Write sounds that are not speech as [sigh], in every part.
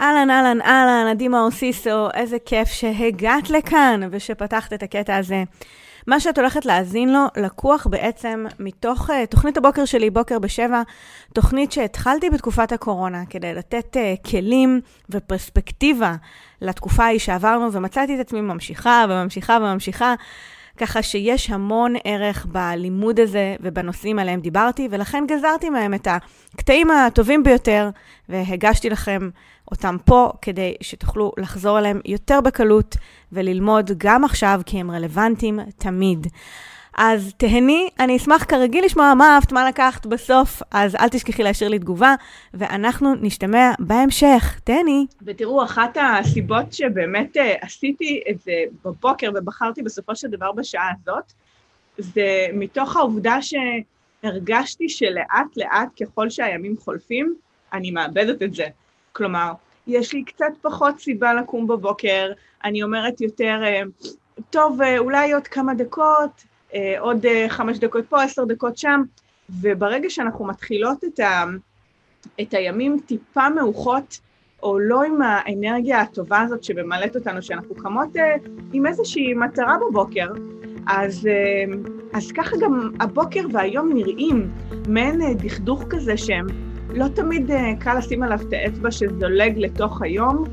אהלן, אהלן, אהלן, עדי מאור סיסו, איזה כיף שהגעת לכאן ושפתחת את הקטע הזה. מה שאת הולכת להאזין לו לקוח בעצם מתוך uh, תוכנית הבוקר שלי, בוקר בשבע, תוכנית שהתחלתי בתקופת הקורונה כדי לתת uh, כלים ופרספקטיבה לתקופה ההיא שעברנו, ומצאתי את עצמי ממשיכה וממשיכה וממשיכה. ככה שיש המון ערך בלימוד הזה ובנושאים עליהם דיברתי, ולכן גזרתי מהם את הקטעים הטובים ביותר, והגשתי לכם אותם פה כדי שתוכלו לחזור אליהם יותר בקלות וללמוד גם עכשיו, כי הם רלוונטיים תמיד. אז תהני, אני אשמח כרגיל לשמוע מה אהבת, מה לקחת בסוף, אז אל תשכחי להשאיר לי תגובה, ואנחנו נשתמע בהמשך. תהני. ותראו, אחת הסיבות שבאמת uh, עשיתי את זה בבוקר ובחרתי בסופו של דבר בשעה הזאת, זה מתוך העובדה שהרגשתי שלאט לאט ככל שהימים חולפים, אני מאבדת את זה. כלומר, יש לי קצת פחות סיבה לקום בבוקר, אני אומרת יותר, אה, טוב, אה, אולי עוד כמה דקות, אה, עוד חמש דקות פה, עשר דקות שם, וברגע שאנחנו מתחילות את, ה, את הימים טיפה מאוחרות, או לא עם האנרגיה הטובה הזאת שממלאת אותנו, שאנחנו קמות עם איזושהי מטרה בבוקר, אז, אז ככה גם הבוקר והיום נראים מעין דכדוך כזה שהם לא תמיד uh, קל לשים עליו את האצבע שזולג לתוך היום,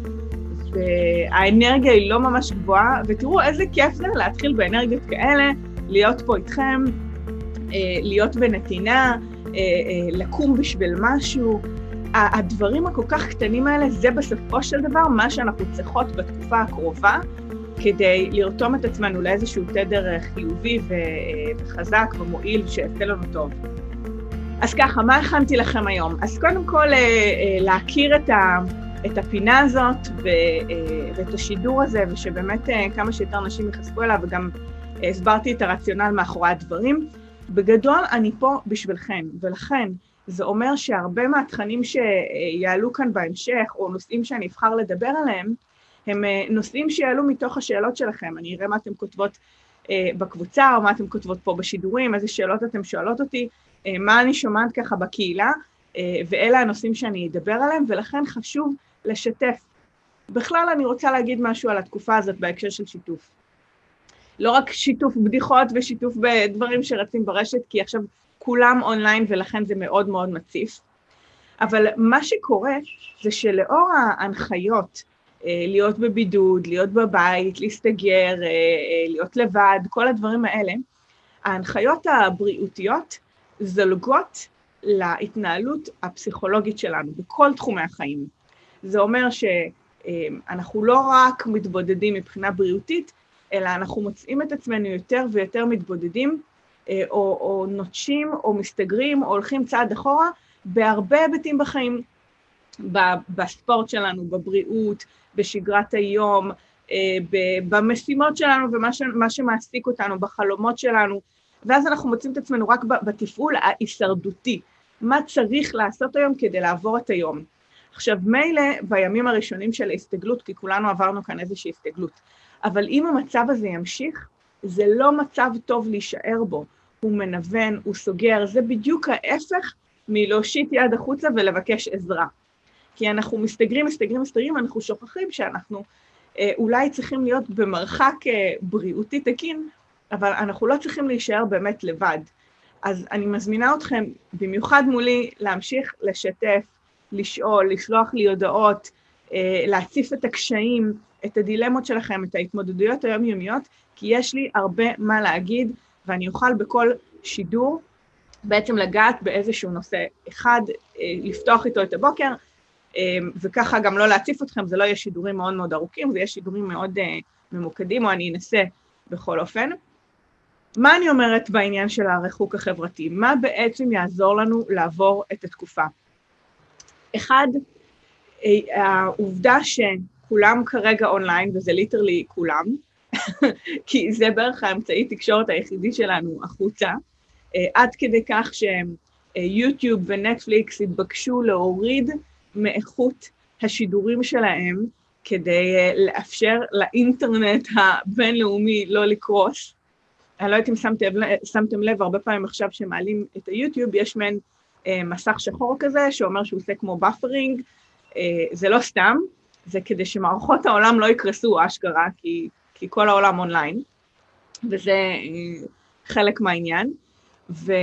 והאנרגיה היא לא ממש גבוהה, ותראו איזה כיף זה להתחיל באנרגיות כאלה, להיות פה איתכם, uh, להיות בנתינה, uh, uh, לקום בשביל משהו. הדברים הכל כך קטנים האלה, זה בסופו של דבר מה שאנחנו צריכות בתקופה הקרובה, כדי לרתום את עצמנו לאיזשהו תדר חיובי וחזק ומועיל שיעשה לנו טוב. אז ככה, מה הכנתי לכם היום? אז קודם כל, אה, אה, להכיר את, ה, את הפינה הזאת אה, ואת השידור הזה, ושבאמת כמה שיותר נשים ייחשפו אליו, וגם הסברתי את הרציונל מאחורי הדברים. בגדול, אני פה בשבילכם, ולכן זה אומר שהרבה מהתכנים שיעלו כאן בהמשך, או נושאים שאני אבחר לדבר עליהם, הם נושאים שיעלו מתוך השאלות שלכם. אני אראה מה אתם כותבות בקבוצה, או מה אתם כותבות פה בשידורים, איזה שאלות אתם שואלות אותי, אה, מה אני שומעת ככה בקהילה, אה, ואלה הנושאים שאני אדבר עליהם, ולכן חשוב לשתף. בכלל אני רוצה להגיד משהו על התקופה הזאת בהקשר של שיתוף. לא רק שיתוף בדיחות ושיתוף בדברים שרצים ברשת, כי עכשיו כולם אונליין ולכן זה מאוד מאוד מציף. אבל מה שקורה זה שלאור ההנחיות, אה, להיות בבידוד, להיות בבית, להסתגר, להיות לבד, כל הדברים האלה, ההנחיות הבריאותיות זולגות להתנהלות הפסיכולוגית שלנו בכל תחומי החיים. זה אומר שאנחנו לא רק מתבודדים מבחינה בריאותית, אלא אנחנו מוצאים את עצמנו יותר ויותר מתבודדים, אה, או, או נוטשים, או מסתגרים, או הולכים צעד אחורה, בהרבה היבטים בחיים. בספורט שלנו, בבריאות, בשגרת היום, אה, במשימות שלנו ומה שמעסיק אותנו, בחלומות שלנו, ואז אנחנו מוצאים את עצמנו רק בתפעול ההישרדותי. מה צריך לעשות היום כדי לעבור את היום. עכשיו, מילא בימים הראשונים של ההסתגלות, כי כולנו עברנו כאן איזושהי הסתגלות, אבל אם המצב הזה ימשיך, זה לא מצב טוב להישאר בו. הוא מנוון, הוא סוגר, זה בדיוק ההפך מלהושיט יד החוצה ולבקש עזרה. כי אנחנו מסתגרים, מסתגרים, מסתגרים, אנחנו שוכחים שאנחנו אה, אולי צריכים להיות במרחק אה, בריאותי תקין אבל אנחנו לא צריכים להישאר באמת לבד. אז אני מזמינה אתכם, במיוחד מולי, להמשיך לשתף, לשאול, לשלוח לי הודעות, אה, להציף את הקשיים, את הדילמות שלכם, את ההתמודדויות היומיומיות, כי יש לי הרבה מה להגיד, ואני אוכל בכל שידור בעצם לגעת באיזשהו נושא אחד, אה, לפתוח איתו את הבוקר, אה, וככה גם לא להציף אתכם, זה לא יהיה שידורים מאוד מאוד ארוכים, זה יהיה שידורים מאוד ממוקדים, או אני אנסה בכל אופן. מה אני אומרת בעניין של הריחוק החברתי? מה בעצם יעזור לנו לעבור את התקופה? אחד, אה, העובדה שכולם כרגע אונליין, וזה literally כולם, [laughs] כי זה בערך האמצעי תקשורת היחידי שלנו החוצה, אה, עד כדי כך שיוטיוב ונטפליקס התבקשו להוריד מאיכות השידורים שלהם כדי אה, לאפשר לאינטרנט הבינלאומי לא לקרוס. אני לא יודעת אם שמתם, לב, הרבה פעמים עכשיו שמעלים את היוטיוב, יש מעין אה, מסך שחור כזה, שאומר שהוא עושה כמו buffering, זה לא סתם, זה כדי שמערכות העולם לא יקרסו אשכרה, כי, כי כל העולם אונליין, וזה חלק מהעניין, ו,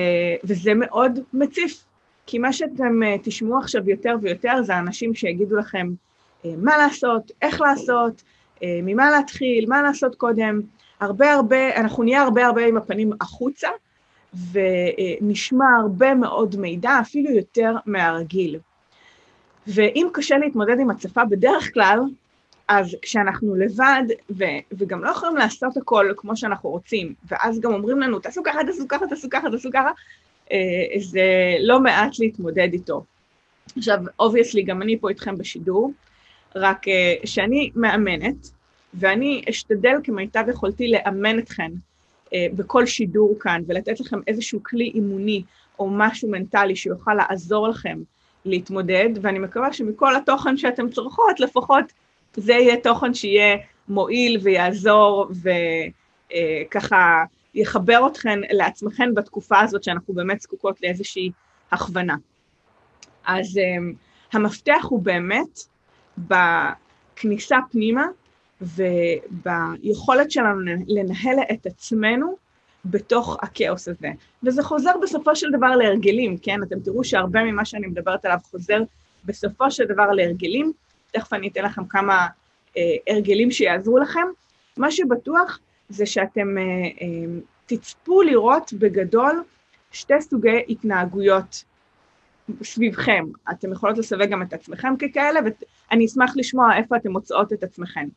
וזה מאוד מציף, כי מה שאתם תשמעו עכשיו יותר ויותר זה אנשים שיגידו לכם מה לעשות, איך לעשות, ממה להתחיל, מה לעשות קודם, הרבה הרבה, אנחנו נהיה הרבה הרבה עם הפנים החוצה, ונשמע הרבה מאוד מידע, אפילו יותר מהרגיל. ואם קשה להתמודד עם הצפה בדרך כלל, אז כשאנחנו לבד, ו- וגם לא יכולים לעשות הכל כמו שאנחנו רוצים, ואז גם אומרים לנו, תעשו ככה, תעשו ככה, תעשו ככה, תעשו ככה, אה, זה לא מעט להתמודד איתו. עכשיו, obviously, גם אני פה איתכם בשידור, רק אה, שאני מאמנת, ואני אשתדל כמיטב יכולתי לאמן אתכן בכל שידור כאן, ולתת לכם איזשהו כלי אימוני או משהו מנטלי שיוכל לעזור לכם להתמודד, ואני מקווה שמכל התוכן שאתם צורכות, לפחות זה יהיה תוכן שיהיה מועיל ויעזור וככה אה, יחבר אתכן לעצמכן בתקופה הזאת שאנחנו באמת זקוקות לאיזושהי הכוונה. אז אה, המפתח הוא באמת בכניסה פנימה וביכולת שלנו לנהל את עצמנו בתוך הכאוס הזה. וזה חוזר בסופו של דבר להרגלים, כן? אתם תראו שהרבה ממה שאני מדברת עליו חוזר בסופו של דבר להרגלים. תכף אני אתן לכם כמה אה, הרגלים שיעזרו לכם. מה שבטוח זה שאתם אה, אה, תצפו לראות בגדול שתי סוגי התנהגויות סביבכם. אתם יכולות לסווג גם את עצמכם ככאלה, ואני אשמח לשמוע איפה אתם מוצאות את עצמכם.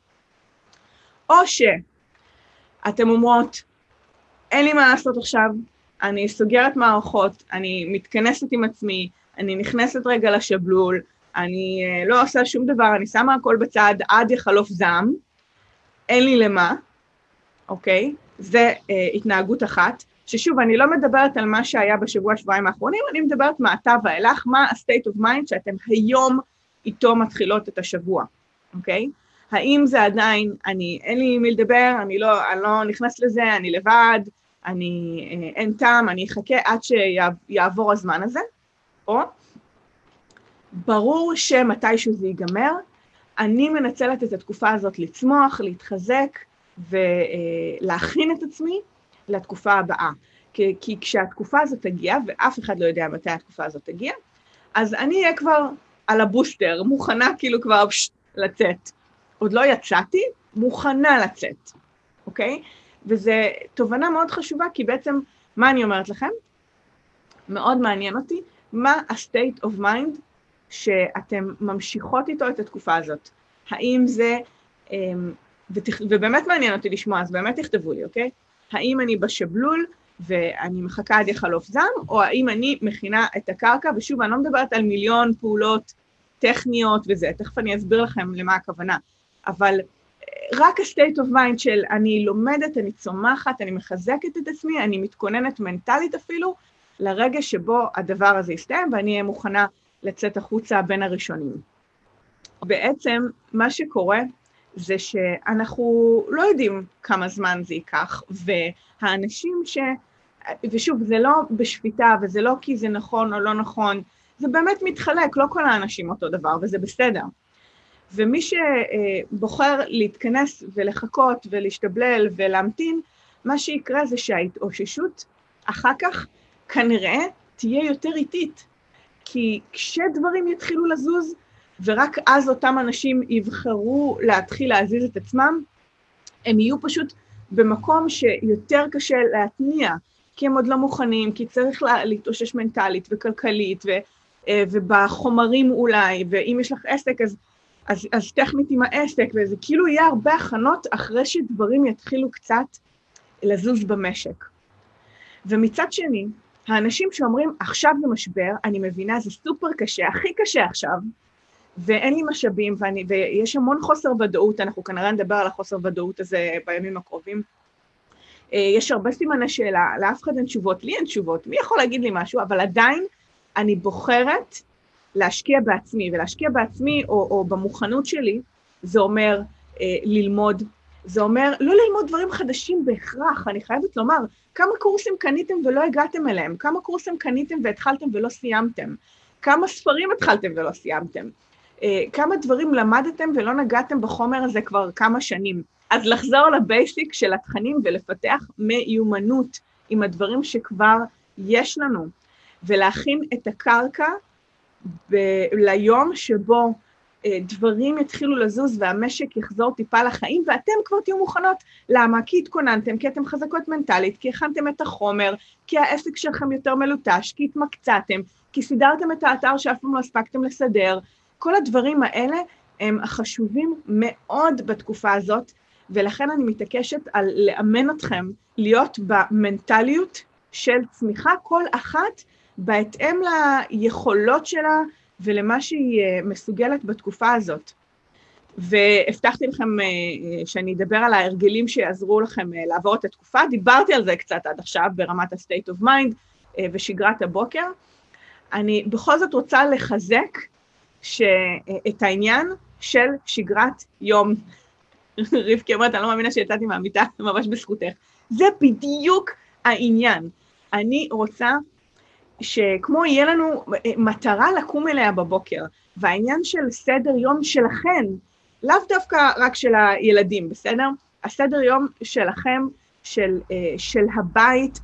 או שאתם אומרות, אין לי מה לעשות עכשיו, אני סוגרת מערכות, אני מתכנסת עם עצמי, אני נכנסת רגע לשבלול, אני uh, לא עושה שום דבר, אני שמה הכל בצד עד יחלוף זעם, אין לי למה, אוקיי? זה uh, התנהגות אחת, ששוב, אני לא מדברת על מה שהיה בשבוע, שבועיים האחרונים, אני מדברת מעתה ואילך, מה ה-state of mind שאתם היום איתו מתחילות את השבוע, אוקיי? האם זה עדיין, אני, אין לי מי לדבר, אני לא, אני לא נכנס לזה, אני לבד, אני, אה, אין טעם, אני אחכה עד שיעבור הזמן הזה, או ברור שמתישהו זה ייגמר, אני מנצלת את התקופה הזאת לצמוח, להתחזק ולהכין את עצמי לתקופה הבאה. כי, כי כשהתקופה הזאת תגיע, ואף אחד לא יודע מתי התקופה הזאת תגיע, אז אני אהיה כבר על הבוסטר, מוכנה כאילו כבר פש, לצאת. עוד לא יצאתי, מוכנה לצאת, אוקיי? וזו תובנה מאוד חשובה, כי בעצם, מה אני אומרת לכם? מאוד מעניין אותי, מה ה-state of mind שאתם ממשיכות איתו את התקופה הזאת. האם זה, אמ. ובאמת מעניין אותי לשמוע, אז באמת תכתבו לי, אוקיי? האם אני בשבלול ואני מחכה עד יחלוף זעם, או האם אני מכינה את הקרקע, ושוב, אני לא מדברת על מיליון פעולות טכניות וזה, תכף אני אסביר לכם למה הכוונה. אבל אה, רק ה-state of mind של אני לומדת, אני צומחת, אני מחזקת את עצמי, אני מתכוננת מנטלית אפילו, לרגע שבו הדבר הזה יסתיים ואני אהיה מוכנה לצאת החוצה בין הראשונים. בעצם מה שקורה זה שאנחנו לא יודעים כמה זמן זה ייקח, והאנשים ש... ושוב, זה לא בשפיטה וזה לא כי זה נכון או לא נכון, זה באמת מתחלק, לא כל האנשים אותו דבר, וזה בסדר. ומי שבוחר להתכנס ולחכות ולהשתבלל ולהמתין, מה שיקרה זה שההתאוששות אחר כך כנראה תהיה יותר איטית. כי כשדברים יתחילו לזוז, ורק אז אותם אנשים יבחרו להתחיל להזיז את עצמם, הם יהיו פשוט במקום שיותר קשה להתניע, כי הם עוד לא מוכנים, כי צריך להתאושש מנטלית וכלכלית, ו, אה, ובחומרים אולי, ואם יש לך עסק אז אז, אז טכנית עם העסק, וזה כאילו יהיה הרבה הכנות אחרי שדברים יתחילו קצת לזוז במשק. ומצד שני, האנשים שאומרים, עכשיו זה משבר, אני מבינה, זה סופר קשה, הכי קשה עכשיו, ואין לי משאבים, ואני, ויש המון חוסר ודאות, אנחנו כנראה נדבר על החוסר ודאות הזה בימים הקרובים. אה, יש הרבה סימני שאלה, לאף אחד אין תשובות, לי אין תשובות, מי יכול להגיד לי משהו, אבל עדיין אני בוחרת להשקיע בעצמי, ולהשקיע בעצמי או, או במוכנות שלי, זה אומר אה, ללמוד, זה אומר לא ללמוד דברים חדשים בהכרח, אני חייבת לומר, כמה קורסים קניתם ולא הגעתם אליהם, כמה קורסים קניתם והתחלתם ולא סיימתם, כמה ספרים התחלתם ולא סיימתם, אה, כמה דברים למדתם ולא נגעתם בחומר הזה כבר כמה שנים. אז לחזור לבייסיק של התכנים ולפתח מיומנות עם הדברים שכבר יש לנו, ולהכין את הקרקע ב- ליום שבו אה, דברים יתחילו לזוז והמשק יחזור טיפה לחיים, ואתם כבר תהיו מוכנות. למה? כי התכוננתם, כי אתם חזקות מנטלית, כי הכנתם את החומר, כי העסק שלכם יותר מלוטש, כי התמקצעתם, כי סידרתם את האתר שאף פעם לא הספקתם לסדר. כל הדברים האלה הם חשובים מאוד בתקופה הזאת, ולכן אני מתעקשת על לאמן אתכם להיות במנטליות של צמיחה כל אחת בהתאם ליכולות שלה ולמה שהיא אה, מסוגלת בתקופה הזאת. והבטחתי לכם אה, שאני אדבר על ההרגלים שיעזרו לכם אה, לעבור את התקופה, דיברתי על זה קצת עד עכשיו ברמת ה-state of mind ושגרת הבוקר. אני בכל זאת רוצה לחזק ש... את העניין של שגרת יום. [laughs] רבקי אומרת, אני לא מאמינה שיצאתי מהמיטה, [laughs] ממש בזכותך. זה בדיוק העניין. אני רוצה שכמו יהיה לנו מטרה לקום אליה בבוקר, והעניין של סדר יום שלכם, לאו דווקא רק של הילדים, בסדר? הסדר יום שלכם, של, אה, של הבית,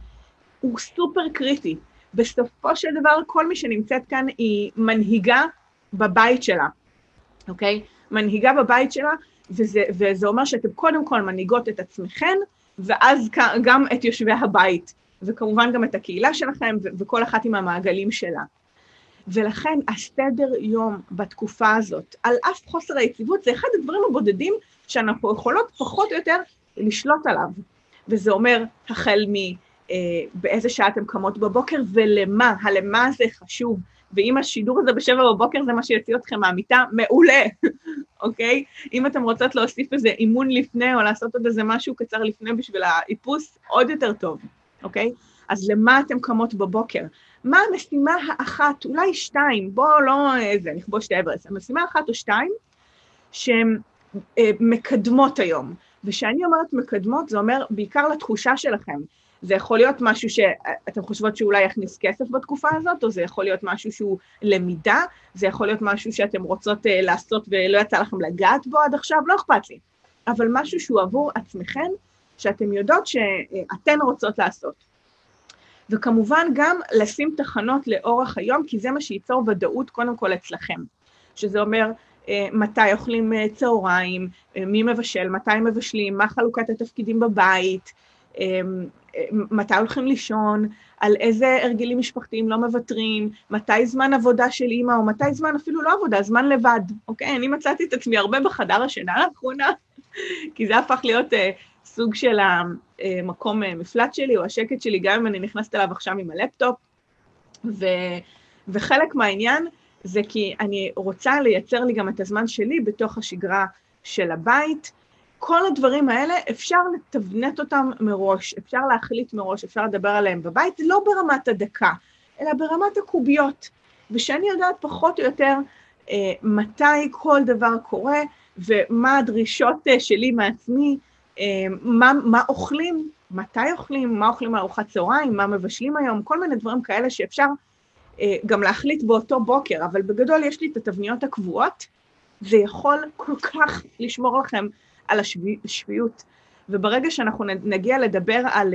הוא סופר קריטי. בסופו של דבר, כל מי שנמצאת כאן היא מנהיגה בבית שלה, אוקיי? מנהיגה בבית שלה, וזה, וזה אומר שאתם קודם כל מנהיגות את עצמכם, ואז גם את יושבי הבית. וכמובן גם את הקהילה שלכם, ו- וכל אחת עם המעגלים שלה. ולכן הסדר יום בתקופה הזאת, על אף חוסר היציבות, זה אחד הדברים הבודדים שאנחנו יכולות פחות או יותר לשלוט עליו. וזה אומר, החל מ... אה, שעה אתם קמות בבוקר ולמה, הלמה זה חשוב. ואם השידור הזה בשבע בבוקר זה מה שיוציא אתכם מהמיטה, מעולה, [laughs] אוקיי? אם אתם רוצות להוסיף איזה אימון לפני או לעשות עוד איזה משהו קצר לפני בשביל האיפוס, עוד יותר טוב. אוקיי? אז למה אתן קמות בבוקר? מה המשימה האחת, אולי שתיים, בואו לא איזה, נכבוש את האברס, המשימה האחת או שתיים שהן אה, מקדמות היום. וכשאני אומרת מקדמות, זה אומר בעיקר לתחושה שלכם. זה יכול להיות משהו שאתם חושבות שאולי יכניס כסף בתקופה הזאת, או זה יכול להיות משהו שהוא למידה, זה יכול להיות משהו שאתם רוצות אה, לעשות ולא יצא לכם לגעת בו עד עכשיו, לא אכפת לי. אבל משהו שהוא עבור עצמכם, שאתן יודעות שאתן רוצות לעשות. וכמובן גם לשים תחנות לאורך היום, כי זה מה שייצור ודאות קודם כל אצלכם. שזה אומר אה, מתי אוכלים אה, צהריים, אה, מי מבשל, מתי מבשלים, מה חלוקת התפקידים בבית, מתי הולכים לישון, על איזה הרגלים משפחתיים לא מוותרים, מתי זמן עבודה של אימא, או מתי זמן אפילו לא עבודה, זמן לבד, אוקיי? אני מצאתי את עצמי הרבה בחדר השינה לאחרונה, [laughs] כי זה הפך להיות סוג של המקום אה, מפלט שלי, או השקט שלי, גם אם אני נכנסת אליו עכשיו עם הלפטופ. ו, וחלק מהעניין זה כי אני רוצה לייצר לי גם את הזמן שלי בתוך השגרה של הבית. כל הדברים האלה, אפשר לתבנת אותם מראש, אפשר להחליט מראש, אפשר לדבר עליהם בבית, לא ברמת הדקה, אלא ברמת הקוביות. ושאני יודעת פחות או יותר אה, מתי כל דבר קורה, ומה הדרישות אה, שלי מעצמי, מה, מה אוכלים, מתי אוכלים, מה אוכלים לארוחת צהריים, מה מבשלים היום, כל מיני דברים כאלה שאפשר אה, גם להחליט באותו בוקר, אבל בגדול יש לי את התבניות הקבועות, זה יכול כל כך לשמור לכם על השפיות. וברגע שאנחנו נגיע לדבר על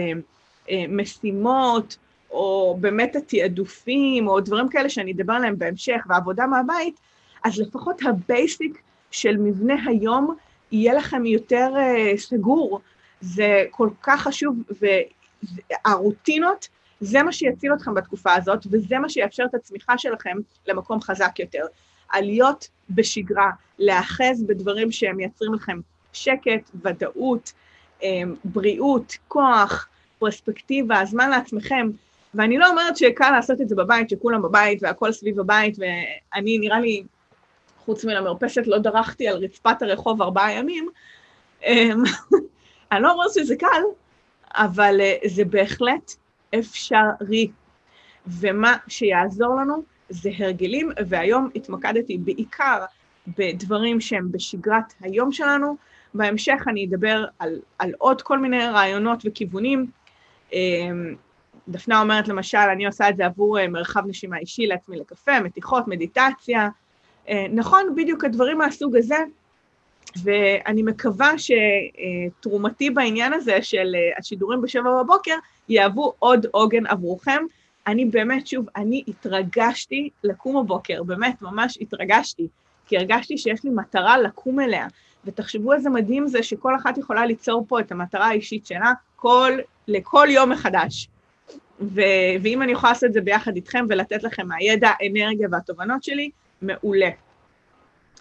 אה, משימות, או באמת התעדופים, או דברים כאלה שאני אדבר עליהם בהמשך, ועבודה מהבית, אז לפחות ה basic של מבנה היום יהיה לכם יותר אה, סגור. זה כל כך חשוב, והרוטינות, זה מה שיציל אתכם בתקופה הזאת, וזה מה שיאפשר את הצמיחה שלכם למקום חזק יותר. עליות בשגרה, להאחז בדברים שהם מייצרים לכם שקט, ודאות, um, בריאות, כוח, פרספקטיבה, זמן לעצמכם. ואני לא אומרת שקל לעשות את זה בבית, שכולם בבית והכל סביב הבית, ואני, נראה לי, חוץ מלמרפסת לא דרכתי על רצפת הרחוב ארבעה ימים. אמ, [laughs] אני לא אומרת שזה קל, אבל אה, זה בהחלט אפשרי. ומה שיעזור לנו זה הרגלים, והיום התמקדתי בעיקר בדברים שהם בשגרת היום שלנו. בהמשך אני אדבר על, על עוד כל מיני רעיונות וכיוונים. אמ, דפנה אומרת למשל, אני עושה את זה עבור אה, מרחב נשימה אישי לעצמי לקפה, מתיחות, מדיטציה, נכון, בדיוק הדברים מהסוג הזה, ואני מקווה שתרומתי בעניין הזה של אה, השידורים בשבע בבוקר יהוו עוד עוגן עבורכם. אני באמת, שוב, אני התרגשתי לקום בבוקר, באמת, ממש התרגשתי, כי הרגשתי שיש לי מטרה לקום אליה. ותחשבו איזה מדהים זה שכל אחת יכולה ליצור פה את המטרה האישית שלה כל, לכל יום מחדש. ו- ואם אני יכולה לעשות את זה ביחד איתכם ולתת לכם מהידע, האנרגיה והתובנות שלי, מעולה.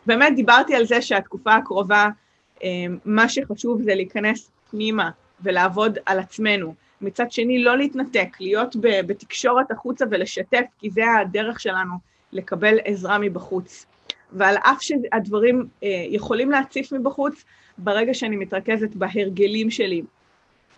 באמת דיברתי על זה שהתקופה הקרובה, אה, מה שחשוב זה להיכנס פנימה ולעבוד על עצמנו. מצד שני, לא להתנתק, להיות בתקשורת החוצה ולשתף, כי זה הדרך שלנו לקבל עזרה מבחוץ. ועל אף שהדברים אה, יכולים להציף מבחוץ, ברגע שאני מתרכזת בהרגלים שלי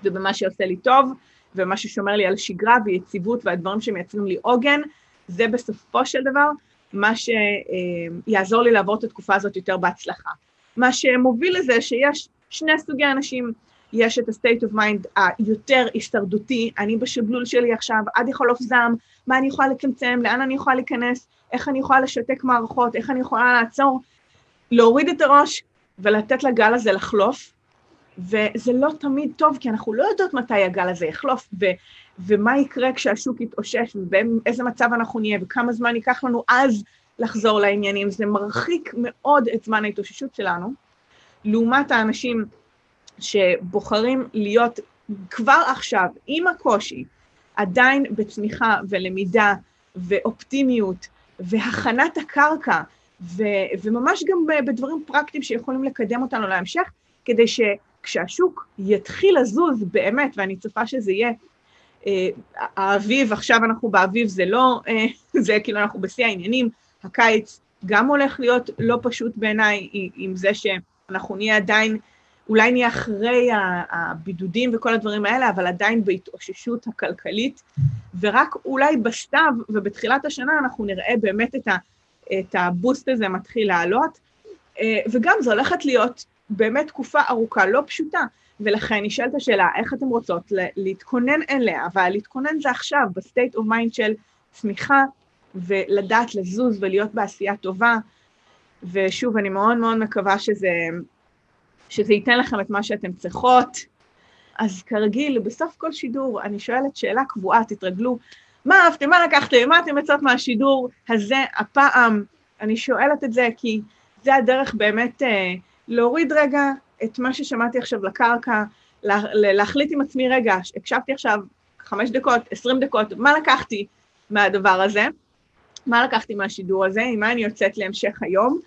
ובמה שעושה לי טוב, ומה ששומר לי על שגרה ויציבות והדברים שמייצרים לי עוגן, זה בסופו של דבר מה שיעזור לי לעבור את התקופה הזאת יותר בהצלחה. מה שמוביל לזה שיש שני סוגי אנשים, יש את ה-state of mind היותר הישרדותי, אני בשבלול שלי עכשיו, עד יחלוף זעם, מה אני יכולה לצמצם, לאן אני יכולה להיכנס, איך אני יכולה לשתק מערכות, איך אני יכולה לעצור, להוריד את הראש ולתת לגל הזה לחלוף, וזה לא תמיד טוב, כי אנחנו לא יודעות מתי הגל הזה יחלוף, ומה יקרה כשהשוק יתאושש, ובאיזה מצב אנחנו נהיה, וכמה זמן ייקח לנו אז לחזור לעניינים. זה מרחיק מאוד את זמן ההתאוששות שלנו, לעומת האנשים שבוחרים להיות כבר עכשיו, עם הקושי, עדיין בצמיחה ולמידה ואופטימיות והכנת הקרקע, ו- וממש גם בדברים פרקטיים שיכולים לקדם אותנו להמשך, כדי שכשהשוק יתחיל לזוז באמת, ואני צופה שזה יהיה האביב, עכשיו אנחנו באביב, זה לא, אה, [laughs] זה כאילו אנחנו בשיא העניינים, הקיץ גם הולך להיות לא פשוט בעיניי עם זה שאנחנו נהיה עדיין, אולי נהיה אחרי הבידודים וכל הדברים האלה, אבל עדיין בהתאוששות הכלכלית, ורק אולי בסתיו ובתחילת השנה אנחנו נראה באמת את, ה, את הבוסט הזה מתחיל לעלות, אה, וגם זו הולכת להיות באמת תקופה ארוכה, לא פשוטה. ולכן נשאלת השאלה, איך אתן רוצות להתכונן אליה, אבל להתכונן זה עכשיו, ב state of mind של צמיחה, ולדעת לזוז ולהיות בעשייה טובה. ושוב, אני מאוד מאוד מקווה שזה, שזה ייתן לכם את מה שאתן צריכות. אז כרגיל, בסוף כל שידור אני שואלת שאלה קבועה, תתרגלו, מה אהבתם, מה לקחתם, מה אתם יוצאות מהשידור הזה הפעם? אני שואלת את זה כי זה הדרך באמת אה, להוריד רגע את מה ששמעתי עכשיו לקרקע, לה, להחליט עם עצמי, רגע, הקשבתי עכשיו חמש דקות, עשרים דקות, מה לקחתי מהדבר הזה? מה לקחתי מהשידור הזה? עם מה אני יוצאת להמשך היום?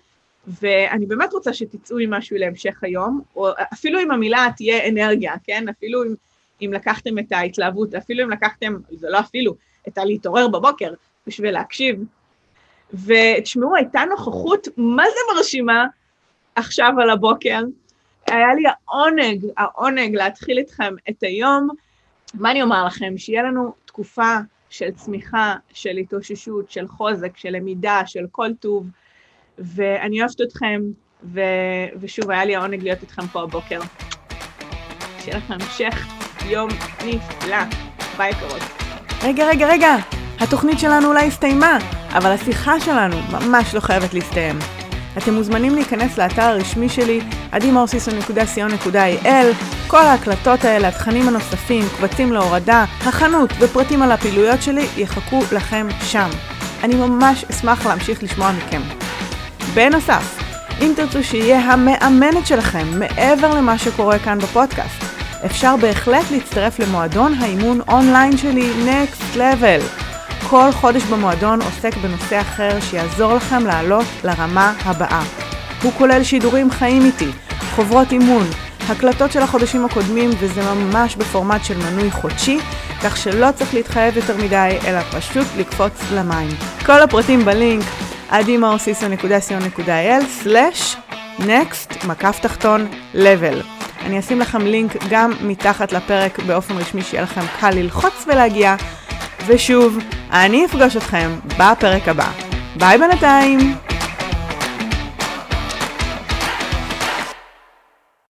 ואני באמת רוצה שתצאו עם משהו להמשך היום, או אפילו אם המילה תהיה אנרגיה, כן? אפילו אם, אם לקחתם את ההתלהבות, אפילו אם לקחתם, זה לא אפילו, את הלהתעורר בבוקר בשביל להקשיב. ותשמעו, הייתה נוכחות מה זה מרשימה עכשיו על הבוקר, היה לי העונג, העונג להתחיל איתכם את היום. מה אני אומר לכם? שיהיה לנו תקופה של צמיחה, של התאוששות, של חוזק, של למידה, של כל טוב, ואני אוהבת אתכם, ו... ושוב, היה לי העונג להיות איתכם פה הבוקר. שיהיה לכם המשך יום נפלא. ביי קרות. רגע, רגע, רגע, התוכנית שלנו אולי הסתיימה, אבל השיחה שלנו ממש לא חייבת להסתיים. אתם מוזמנים להיכנס לאתר הרשמי שלי, adimorsiso.co.il, כל ההקלטות האלה, התכנים הנוספים, קבצים להורדה, החנות ופרטים על הפעילויות שלי יחכו לכם שם. אני ממש אשמח להמשיך לשמוע מכם. בנוסף, אם תרצו שיהיה המאמנת שלכם מעבר למה שקורה כאן בפודקאסט, אפשר בהחלט להצטרף למועדון האימון אונליין שלי Next Level. כל חודש במועדון עוסק בנושא אחר שיעזור לכם לעלות לרמה הבאה. הוא כולל שידורים חיים איתי, חוברות אימון, הקלטות של החודשים הקודמים וזה ממש בפורמט של מנוי חודשי, כך שלא צריך להתחייב יותר מדי, אלא פשוט לקפוץ למים. כל הפרטים בלינק adimaorsiso.co.il/next מקף תחתון level. אני אשים לכם לינק גם מתחת לפרק באופן רשמי שיהיה לכם קל ללחוץ ולהגיע. ושוב, אני אפגוש אתכם בפרק הבא. ביי בינתיים!